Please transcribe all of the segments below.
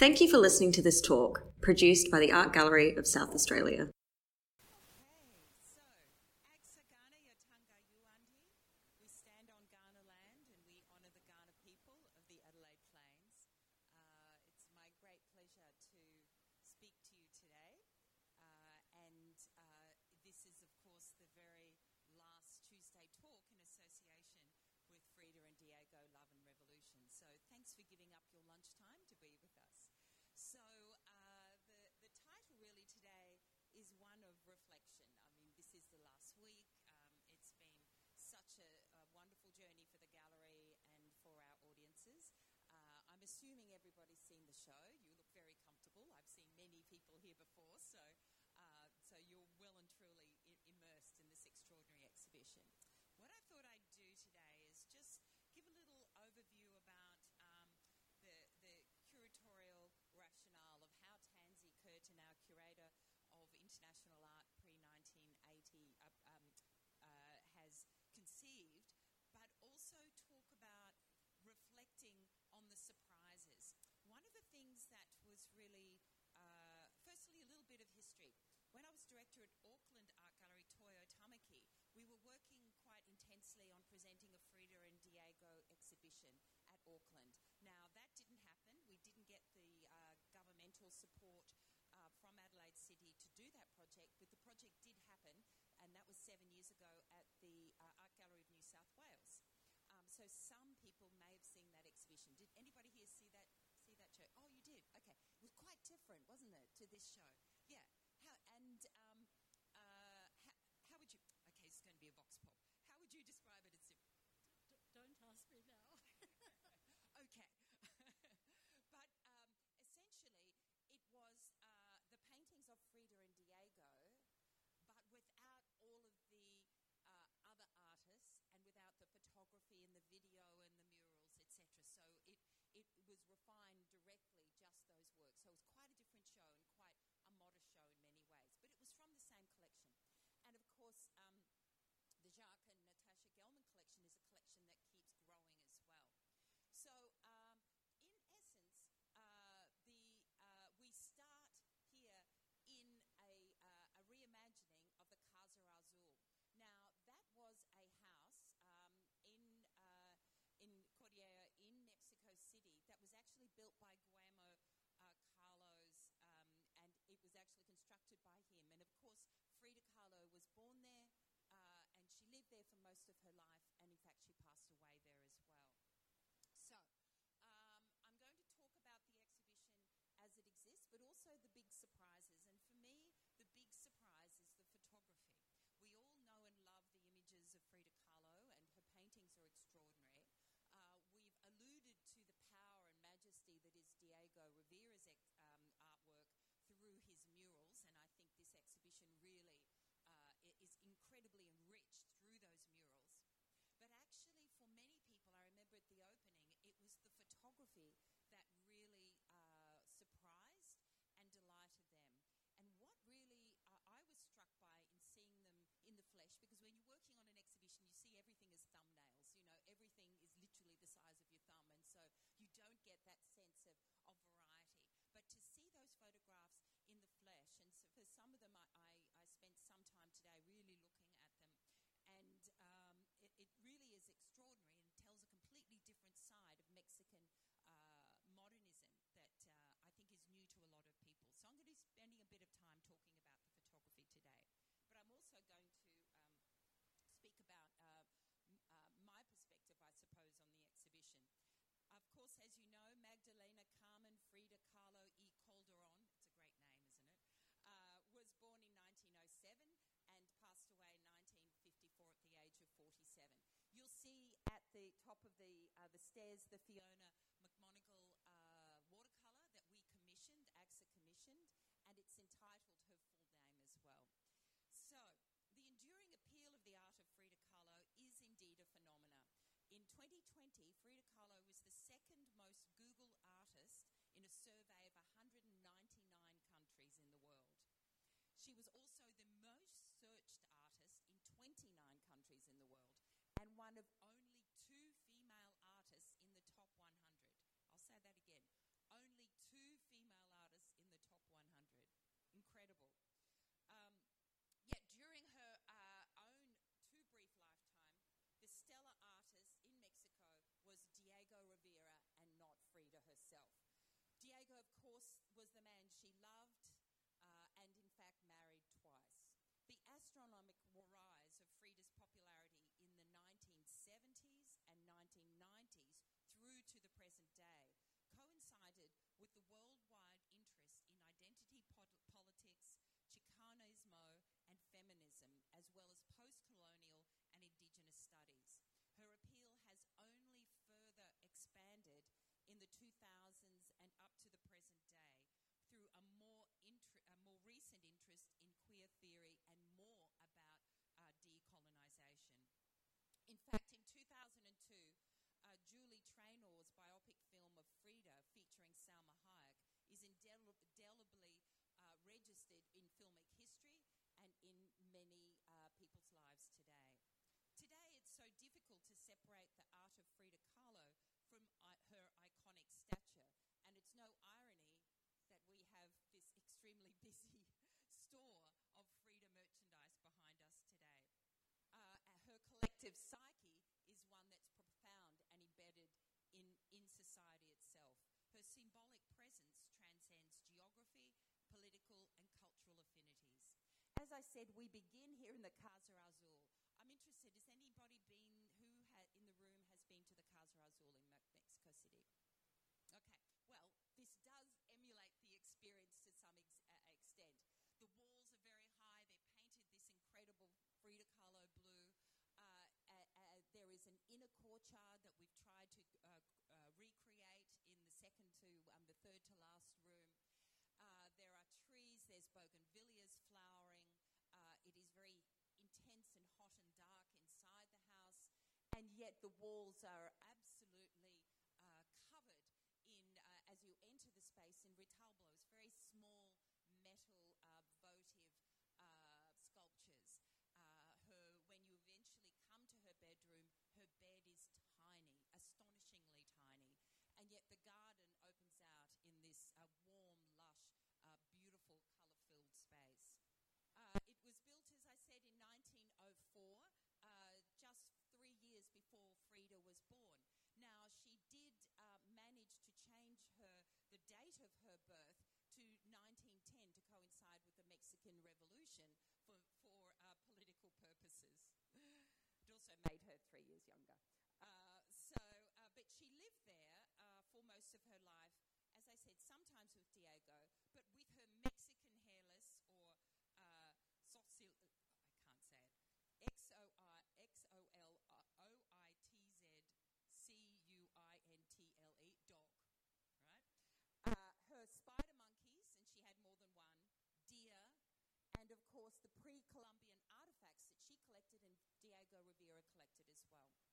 Thank you for listening to this talk, produced by the Art Gallery of South Australia. assuming everybody's seen the show. You look very comfortable. I've seen many people here before, so uh, so you're well and truly immersed in this extraordinary exhibition. What I thought I'd do today is just give a little overview about um, the the curatorial rationale of how Tansy Curtin, our curator of international art pre 1980, uh, um, uh, has conceived, but also talk about reflecting on the surprise things that was really, uh, firstly, a little bit of history. When I was director at Auckland Art Gallery Toi o Tamaki, we were working quite intensely on presenting a Frida and Diego exhibition at Auckland. Now, that didn't happen. We didn't get the uh, governmental support uh, from Adelaide City to do that project, but the project did happen, and that was seven years ago at the uh, Art Gallery of New South Wales. Um, so some people may have seen that exhibition. Did anybody here see that show? Oh, you did. Okay, it was quite different, wasn't it, to this show? Yeah. How and um, uh, how, how would you? Okay, it's going to be a vox pop. How would you describe it? It's don't ask me now. okay. but um, essentially, it was uh, the paintings of Frida and Diego, but without all of the uh, other artists and without the photography and the video and the murals, etc. So it it was refined directly just those works. So it was quite a different show and quite a modest show in many ways. But it was from the same collection. And of course, um, the Jacques and Natasha Gelman collection is a collection that keeps growing as well. So, um, in essence, uh, the uh, we start here in a, uh, a reimagining of the Casa Azul. Now, that was a house um, in uh, in Cordillera in Mexico City that was actually built by Guillermo uh, Kahlos, um, and it was actually constructed by him. And of course, Frida Kahlo was born there, uh, and she lived there for most of her life, and in fact, she passed away there as well. So, um, I'm going to talk about the exhibition as it exists, but also the big surprises. And for me, the big surprise is the photography. We all know and love the images of Frida Kahlo, and her paintings are extraordinary alluded to the power and majesty that is Diego Rivera's um, artwork through his murals, and I think this exhibition really uh, is incredibly enriched through those murals. But actually, for many people, I remember at the opening, it was the photography that really uh, surprised and delighted them. And what really uh, I was struck by in seeing them in the flesh, because when you're working on an exhibition, you see everything as thumbnails. You know, everything is literally the size of your thumb, and so you don't get that sense of, of variety. But to see those photographs in the flesh, and so for some of them, I, I, I spent some time today really looking at them, and um, it, it, really is extraordinary and tells a completely different side of Mexican uh, modernism that uh, I think is new to a lot of people. So I'm going to be spending a bit of time talking about the photography today. But I'm also going to um, speak about uh, uh, my perspective, I suppose, on the exhibition. Of course, as you know, Magdalena Carmen Frida Kahlo y Calderon, it's a great name, isn't it? Uh, was born in 1907 and passed away in 1954 at the age of 47. You'll see at the top of the, uh, the stairs the Fiona McMonagle uh, watercolour that we commissioned, AGSA commissioned, and it's entitled her full name as well. So, the enduring appeal of the art of Frida Kahlo is indeed a phenomena. In 2020, Frida Kahlo was the second most Googled artist in a survey of 199 countries in the world. She was also the most searched artist in 29 countries in the world and one of only two female artists in the top 100. I'll say that again. Only two female was the man she loved uh, and, in fact, married twice. The astronomical rise of Frida's popularity in the 1970s and 1990s through to the present day coincided with the worldwide interest in identity pot- politics, Chicanismo, and feminism, as well as post colonial and Indigenous studies. Her appeal has only further expanded in the 2000s and up to the present day through a more, inter- a more recent interest in queer theory and more about uh, decolonisation. In fact, in 2002, uh, Julie Taymor's biopic film of Frida, featuring Salma Hayek, is indel- indelibly uh, registered in filmic history and in many uh, people's lives today. Today, it's so difficult to separate the art of Frida Kahlo from uh, her iconic stature, and it's no irony that we have this extremely busy store of Frida merchandise behind us today. Uh, her collective psyche is one that's profound and embedded in, in society itself. Her symbolic presence transcends geography, political, and cultural affinities. As I said, we begin here in the Casa Azul. I'm interested, has anybody been, who ha- in the room has been to the Casa Azul in Mexico City? Okay, well, this does emulate the experience to some ex- uh, extent. The walls are very high, they're painted this incredible Frida Kahlo blue. Uh, there is an inner courtyard that we've tried to uh, uh, recreate in the second to um, the third to last room. Uh, there are trees, there's bougainvilleas flowering. it is very intense and hot and dark inside the house, the walls are absolutely covered in, uh, as you enter the space, in retablos, very small metal uh, votive uh, sculptures. Uh, her, when you eventually come to her bedroom, her bed is tiny, astonishingly tiny, and yet the garden opens out in this uh, warm, lush, uh, beautiful, colour-filled space. it was built, as I said, in 1904, just three years before Frida was born. Now, she did uh, manage to change her, the of her birth to 1910 to coincide with the Mexican Revolution for, for uh, political purposes. It also made her three years younger. Uh, so, uh, but she lived there uh, for most of her life, as I said, sometimes with Diego, but with her Mexican hairless or uh, Xochitl, I can't say it, X O L O I T Z C U I N T L E, dog, right? Uh, her spider monkeys, and she had more than one, deer, and of course the pre Columbian artifacts that she collected and Diego Rivera collected as well.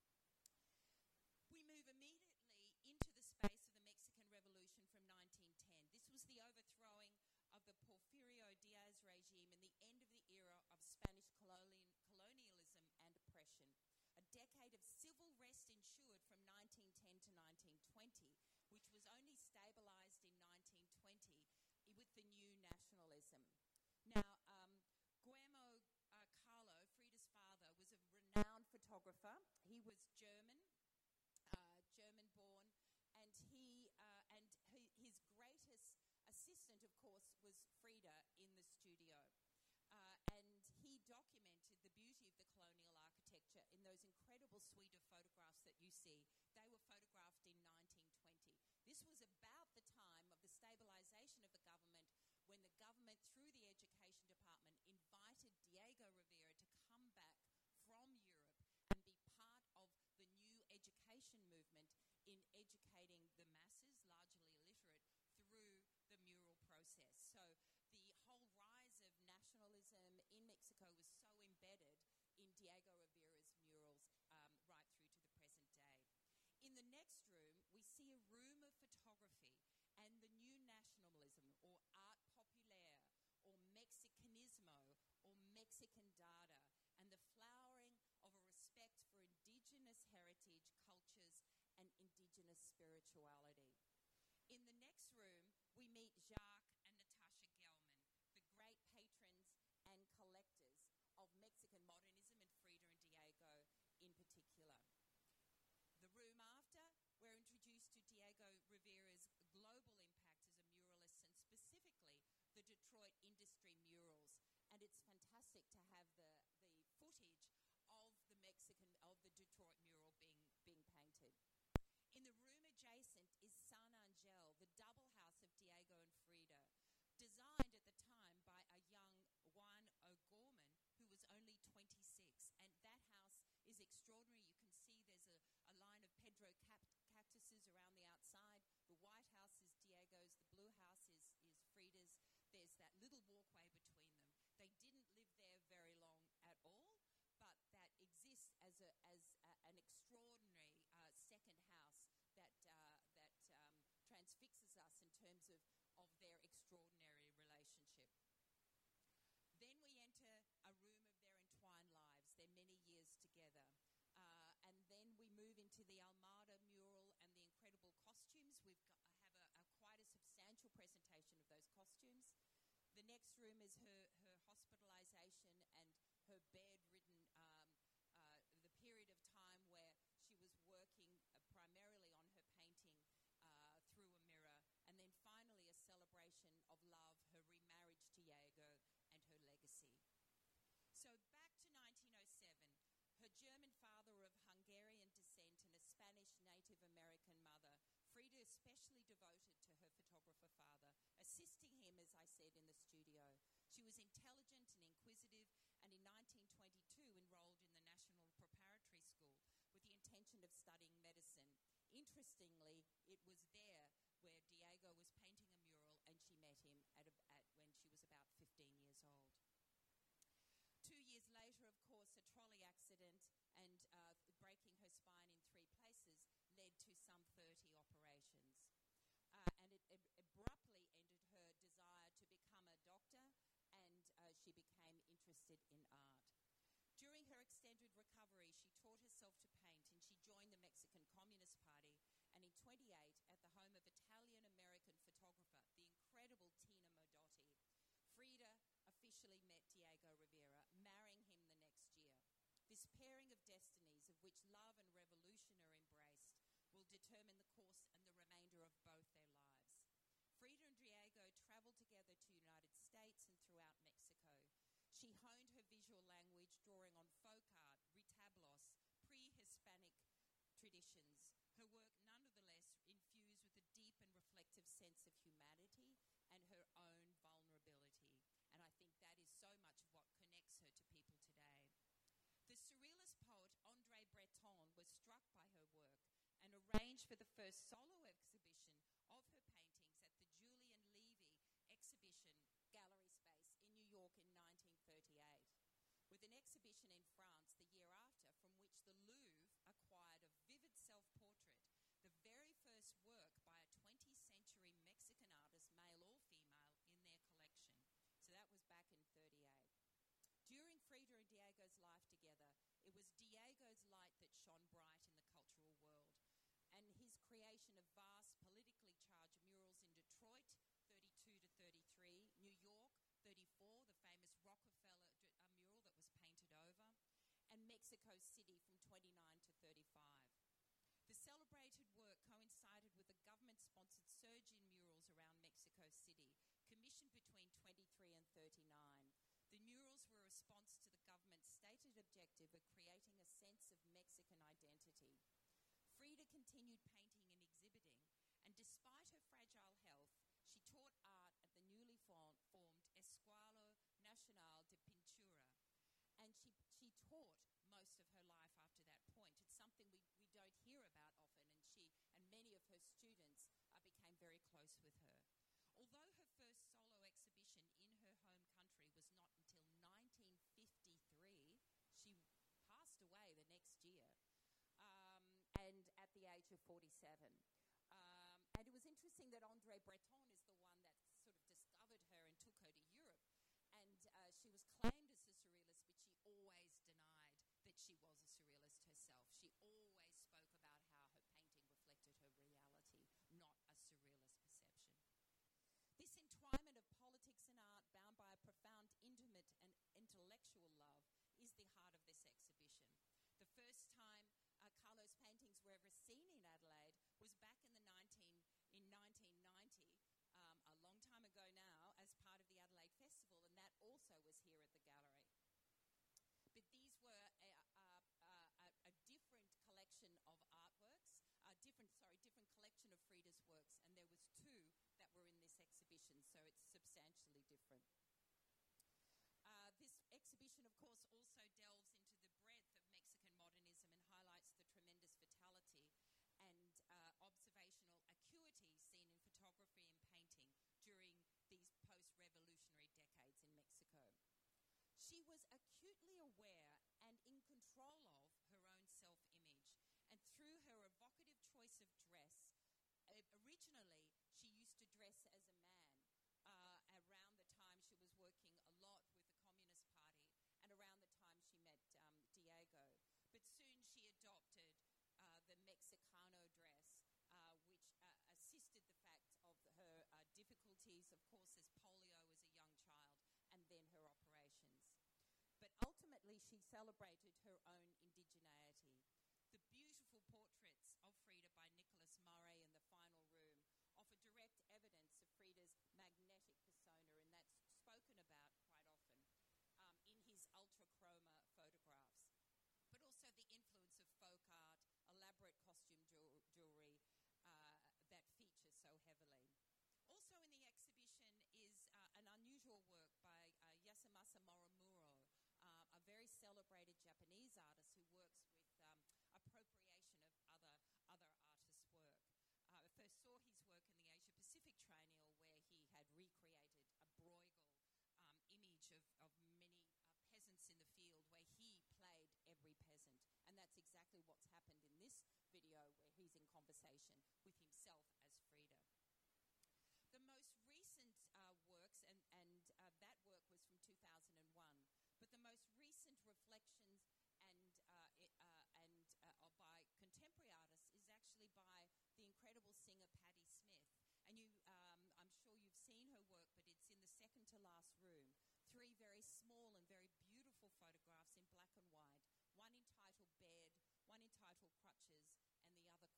We move immediately into the space of the Mexican Revolution from 1910. This was the overthrowing of the Porfirio Diaz regime and the end of the era of Spanish colonialism and oppression. A decade of civil rest ensured from 1910 to 1920, which was only stabilised in 1920 with the new nationalism. Now, um, Guillermo uh, Kahlo, Frida's father, was a renowned photographer. He was German, uh, German born, and he uh, and he, his greatest assistant, of course, was Frida in the studio. Uh, and he documented the beauty of the colonial architecture in those incredible suite of photographs that you see. They were photographed in 1920. This was about the time of the stabilisation of the government when the government, through the education department, invited Diego Rivera to come back from Europe and be part of the new education movement in educating the masses, largely illiterate, through the mural process. So the whole rise of nationalism in Mexico was so embedded in Diego Rivera's indigenous spirituality. In the next room, we meet Jacques and Natasha Gelman, the great patrons and collectors of Mexican modernism and Frida and Diego in particular. The room after, we're introduced to Diego Rivera's global impact as a muralist and specifically the Detroit industry murals. And it's fantastic to have the, the footage double house of Diego and Frida, designed at the time by a young Juan O'Gorman who was only 26. And that house is extraordinary. You can see there's a, a line of Pedro cap- cactuses around the outside. The white house is Diego's, the blue house is, is Frida's. There's that little walkway between them. They didn't live there very long at all but that exists as, a, as a, an extraordinary uh, second house that, uh, that um, transfixes us in terms of, of their extraordinary relationship. Then we enter a room of their entwined lives, their many years together. Uh, and then into the Alameda mural and the incredible costumes. We've got, have a, a quite a substantial presentation of those costumes. The next room is her, her hospitalization and her bedridden, um, uh, the period of time where she was working uh, primarily on her painting uh, through a mirror. And then finally, a celebration of love, her remarriage to Diego, and her legacy. So back to 1907. Her German father of Hungarian descent and a Spanish Native American mother, Frida especially devoted to her photographer father, assisting him, as I said, in the studio. She was intelligent and inquisitive, and in 1922 enrolled in the National Preparatory School with the intention of studying medicine. Interestingly, it was there where Diego was painting a mural and she met him at, a, at when she was about 15 years old. Two years later, of course, a trolley accident and uh, breaking her spine in three places led to some 30 operations. Uh, and it, it, abruptly ended her desire to become a doctor, and uh, she became interested in art. During her extended recovery, she taught herself to paint and she joined the Mexican Communist Party. And in 28, at the home of Italian American photographer, the incredible Tina Modotti, Frida officially met Diego Rivera, marrying him the next year. This pairing of destinies, of which love and revolution are embraced, will determine the course and the remainder of both their lives. Frida and Diego traveled together to the United States and throughout Mexico. She honed her visual language, drawing on folk art, retablos, pre Hispanic Her work, nonetheless, infused with a deep and reflective sense of humanity and her own vulnerability. And I think that is so much of what connects her to people today. The surrealist poet Andre Breton was struck by her work and arranged for the first solo exhibition of her paintings at the Julian Levy exhibition gallery space in New York in 1938, with an exhibition in France the year after, from which the Louvre acquired a vivid self portrait, the very first work by a 20th century Mexican artist, male or female, in their collection. So that was back in 38. During Frida and Diego's life together, it was Diego's light that shone bright in the cultural world. And his creation of vast, politically charged murals in Detroit, 32 to 33, New York, 34, the famous Rockefeller uh, mural that was painted over, and Mexico City from 29 to 35. The celebrated work coincided with a government sponsored surge in murals around Mexico City, commissioned between 23 and 39. The murals were a response to stated objective of creating a sense of Mexican identity. Frida continued painting and exhibiting, and despite her fragile health, she taught art at the newly formed Escuela Nacional de Pintura. And she, she taught most of her life after that point. It's something we, we don't hear about often, and she and many of her students uh, became very close with her. Although her first solo exhibition in her home country was not until 1953, she passed away the next year, um, and at the age of 47. Um, and it was interesting that Andre Breton is the one that sort of discovered her and took her to Europe. And uh, she was claimed as a surrealist, but she always denied that she was a surrealist different collection of Frida's works, and there was two that were in this exhibition, so it's substantially different. Uh, this exhibition, of course, also delves into the breadth of Mexican modernism and highlights the tremendous vitality and uh, observational acuity seen in photography and painting during these post revolutionary decades in Mexico. She was acutely aware and in control of she celebrated her own indigeneity. The beautiful portraits of Frida by Nickolas Muray in the final room offer direct evidence of Frida's magnetic persona, and that's spoken about quite often um, in his ultra chroma photographs. But also the influence of folk art, elaborate costume jew- jewelry uh, that features so heavily. Also in the exhibition is uh, an unusual work by uh, Yasumasa Morimura, uh, a very celebrated Japanese artist who works with um, appropriation of other, other artists' work. Uh, I first saw his work in the Asia Pacific Triennial, where he had recreated a Bruegel um, image of, of many uh, peasants in the field, where he played every peasant. And that's exactly what's happened in this video, where he's in conversation with himself as Frida. The most recent uh, works, and, and uh, that work was from 2001, but the most recent reflections and, uh, it, uh, and uh, by contemporary artists is actually by the incredible singer Patti Smith. And you, um, I'm sure you've seen her work, but it's in the second to last room. Three very small and very beautiful photographs in black and white. One entitled Bed, one entitled Crutches, and the other Corset.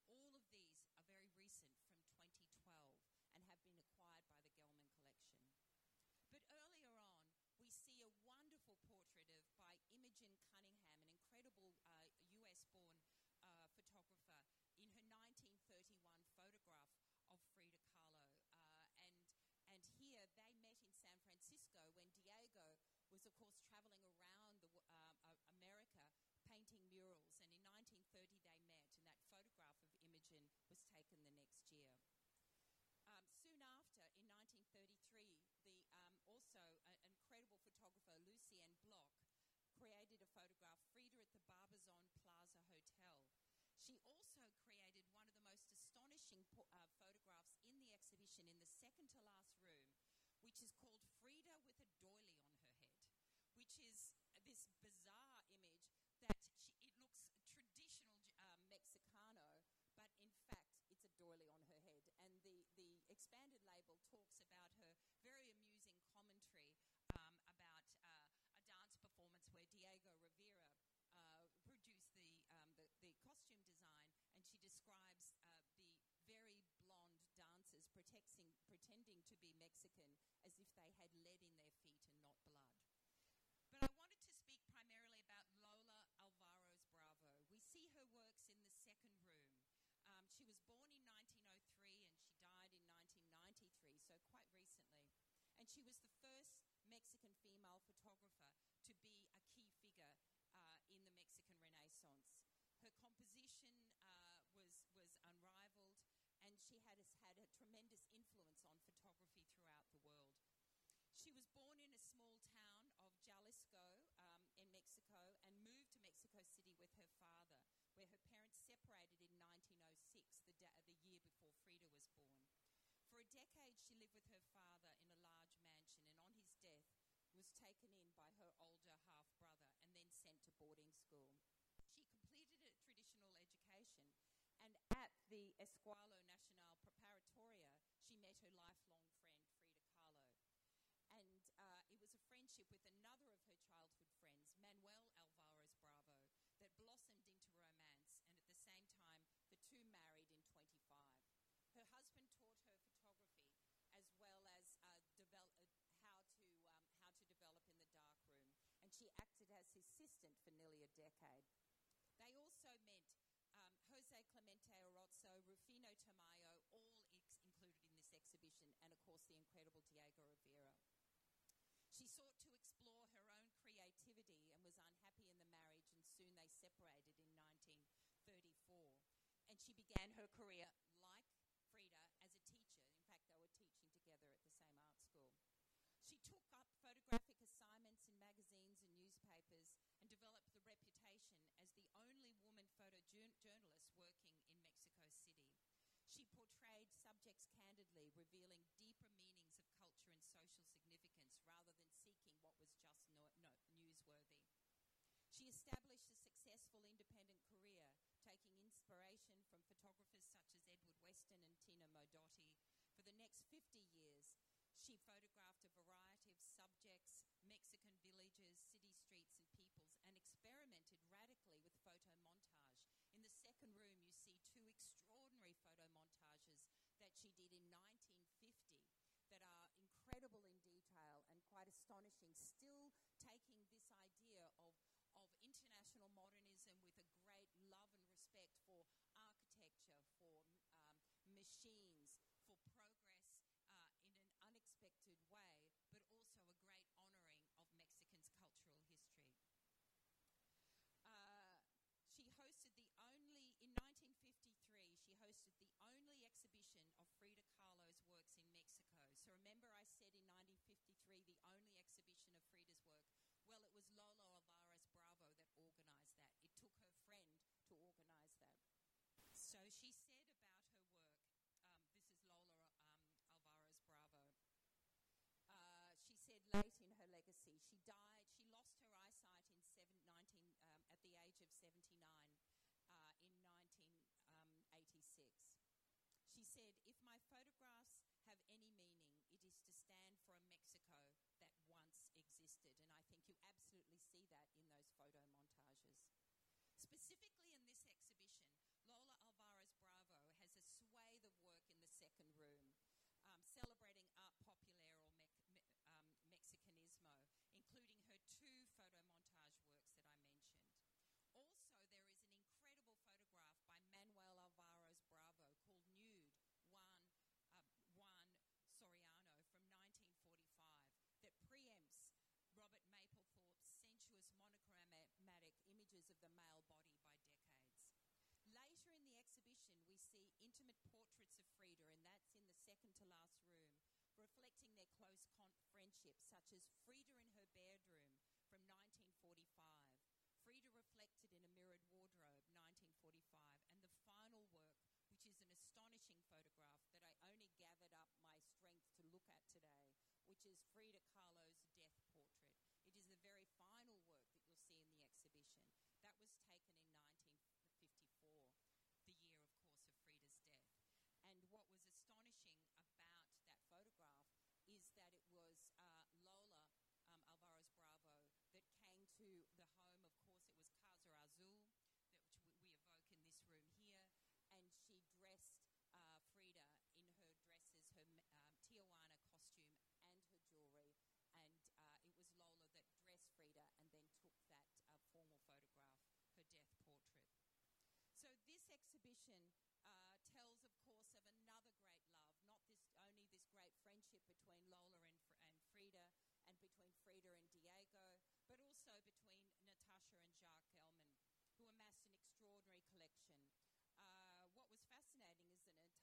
All of these are very recent from 2012 and have been acquired by the Gelman Collection. But earlier on, we see a wonderful portrait of by Imogen Cunningham, an incredible uh, US-born uh, photographer, in her 1931 photograph of Frida Kahlo. Uh, and and here they met in San Francisco when Diego was, of course, traveling around the, uh, America painting murals. And in 1930 they met, and that photograph of Imogen was taken the next year. Um, soon after, in 1933, the um, also an incredible photographer Lucienne Bloch created a photograph, Frida at the Barbizon Plaza Hotel. She also created one of the most astonishing po- uh, photographs in the exhibition in the second to last room, which is called Frida with a doily on her head, which is this bizarre image that she, it looks traditional um, Mexicano, but in fact, it's a doily on her head. And the, the expanded label talks about her very amusing commentary um, about uh, a dance performance where Diego Rivera uh, produced the, um, the, the, costume design, and she describes uh, the very blonde dancers pretending, pretending to be Mexican as if they had lead in their feet and not blood. But I wanted to speak primarily about Lola Alvarez Bravo. We see her works in the second room. Um, she was born in 1903 and she died in 1993, so quite recently. And she was the first Mexican female photographer to be a key figure uh, in the Mexican Renaissance. Her composition uh, was, was unrivaled, and she had, had a tremendous influence on photography throughout the world. She was born in a small town of Jalisco um, in Mexico and moved to Mexico City with her father, where her parents separated in 1906, the, da- the year before Frida was born. For a decade, she lived with her father in a large mansion, and on his death, was taken in by her older half brother and then sent to boarding school. She completed a traditional education, and at the Escuela Nacional Preparatoria, she met her lifelong friend, Frida Kahlo. And uh, it was a friendship with another of her childhood friends, Manuel Alvarez Bravo, that blossomed into romance, and at the same time, the two married in 25. Her husband taught her photography as well as uh, develop, uh, how to um, how to develop in the darkroom, and she acted as his assistant for nearly a decade. Rufino Tamayo, all included in this exhibition, and of course the incredible Diego Rivera. She sought to explore her own creativity and was unhappy in the marriage, and soon they separated in 1934. And she began her career She portrayed subjects candidly, revealing deeper meanings of culture and social significance rather than seeking what was just no, no, newsworthy. She established a successful independent career, taking inspiration from photographers such as Edward Weston and Tina Modotti. For the next 50 years, she photographed a variety of subjects, Mexican villages, city streets, and peoples, and experimented radically with photo montage. In the second room, you see two extraordinary photo montages that she did in 1950 that are incredible in detail and quite astonishing, still taking this idea of, of international modernism with a great love and respect for architecture, for um, machines, for progress uh, in an unexpected way, but also a great honouring of Mexicans' cultural history. Uh, she hosted the only, in 1953, she hosted the only exhibition of Frida Kahlo's works in Mexico. So remember, I said in 1953 the only exhibition of Frida's work? Well, it was Lola Alvarez Bravo that organised that. It took her friend to organise that. So she said about her work, um, this is Lola um, Alvarez Bravo. Uh, she said late in her legacy, she died, she lost her eyesight in seven, 19, um, at the age of 79 uh, in 1986. She said, If my photographs have any meaning, it is to stand for a Mexico that once existed. And I think you absolutely see that in those photo montages. Specifically in this exhibition, Lola Alvarez Bravo has a swathe of work in the second room um, celebrating art populaire or me- me- um, Mexicanismo, including her two photo montage works that I mentioned. Also, there is an incredible photograph by Manuel Alvarez Bravo called Nude, Juan, uh, Juan Soriano from 1945 that preempts Robert Mapplethorpe's sensuous monochromatic images of the male body by decades. Later in the exhibition, we see intimate portraits of Frida, and that's in the second to last room, reflecting their close con- friendship, such as Frida in her bedroom from 1945, Frida reflected in a mirrored wardrobe, 1945, and the final work, which is an astonishing photograph that I only gathered up my strength to look at today, which is Frida Kahlo's death portrait. It is the very final work that you'll see in the exhibition. That was taken in 1954, the year, of course, of Frida's death. And what was astonishing about that photograph is that it was uh, Lola um, Alvarez Bravo that came to the home. Of course, it was Casa Azul, that, which we evoke in this room here, and she dressed uh, Frida in her dresses, her um, Tehuana costume, and her jewelry. And uh, it was Lola that dressed Frida and then took that uh, formal photograph, her death portrait. So this exhibition uh, tells, of course, of another great love, not this, only this great friendship between Lola and, and Frida, and between Frida and Diego, but also between Natasha and Jacques Gelman, who amassed an extraordinary collection. Uh, what was fascinating is that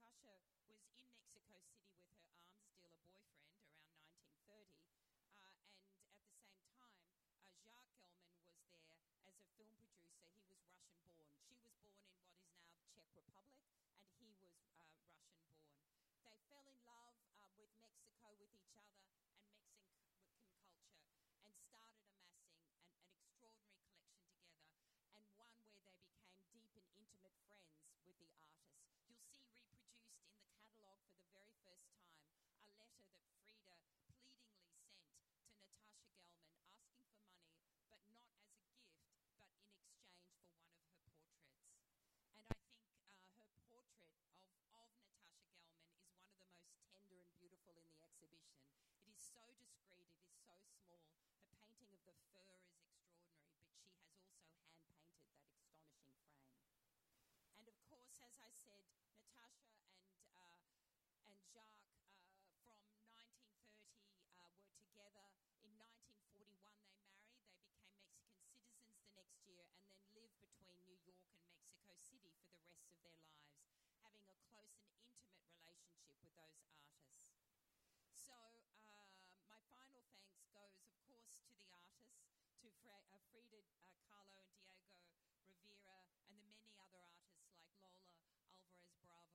Natasha was in Mexico City with her arms dealer boyfriend around 1930, uh, and at the same time, uh, Jacques Gelman was there as a film producer. He was Russian born. She was born in what is now the Czech Republic, and he was uh, Russian born. They fell in love uh, with Mexico, with each other, and Mexican culture, and started amassing an, an extraordinary collection together, and one where they became deep and intimate friends with the artist. You'll see reproduced in the catalogue for the very first time a letter that Frida pleadingly sent to Natasha Gelman asking for money, but not as a gift, but in exchange for one of her portraits. And I think uh, her portrait of, of Natasha Gelman is one of the most tender and beautiful in the exhibition. It is so discreet, it is so small. Her painting of the fur is extraordinary, but she has also hand painted that astonishing frame. And of course, as I said, Natasha and, uh, and Jacques uh, from 1930 uh, were together. In 1941, they married. They became Mexican citizens the next year and then lived between New York and Mexico City for the rest of their lives. Having a close and intimate relationship with those artists. So, uh, my final thanks goes, of course, to the artists, uh, Frida uh, Kahlo and Diego Rivera, and the many other artists like Lola Alvarez Bravo.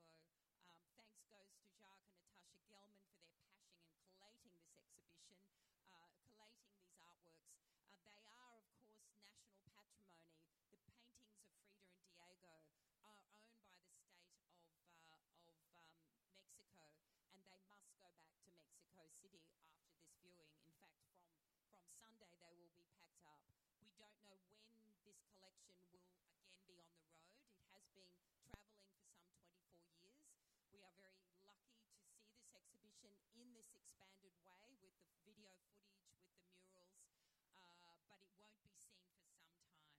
Um, thanks goes to Jacques and Natasha Gelman for their passion in collating this exhibition, uh, collating these artworks. Uh, they are, of course, national patrimony. The paintings of Frida and Diego are owned by the state of, uh, of um, Mexico, and they must go back to Mexico City after this viewing. In fact, from, from Sunday, they will be packed up. We don't know when this collection will again be on the road. It has been travelling for some 24 years. We are very lucky to see this in this expanded way with the video footage, with the murals, uh, but it won't be seen for some time.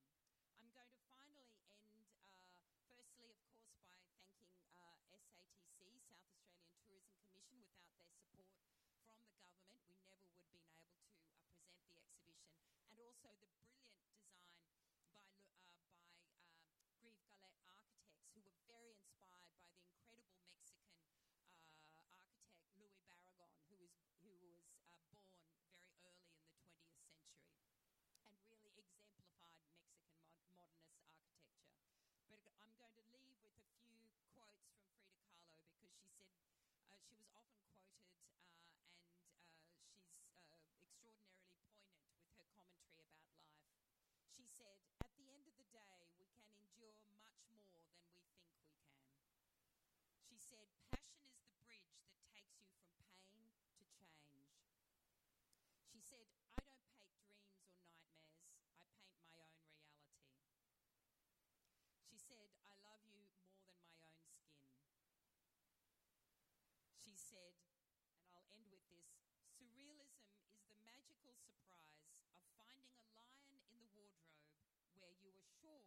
I'm going to finally end, uh, firstly, of course, by thanking uh, SATC, South Australian Tourism Commission. Without their support from the government, we never would have been able to uh, present the exhibition. And also the brilliant design by, Lu- uh, by uh, Grieve Gillett Architects, who were very inspired by the incredible Mexican uh, architect Louis Barragan, who was, who was uh, born very early in the 20th century and really exemplified Mexican mod- modernist architecture. But I'm going to leave with a few quotes from Frida Kahlo because she said uh, she was often quoted uh, and uh, she's uh, extraordinarily poignant with her commentary about life. She said, At the end of the day, we can endure much more than we think we can. She said, Passion is the bridge that takes you from pain to change. She said, I don't paint dreams or nightmares, I paint my own reality. She said, I love you more than my own skin. Said, and I'll end with this surrealism is the magical surprise of finding a lion in the wardrobe where you are sure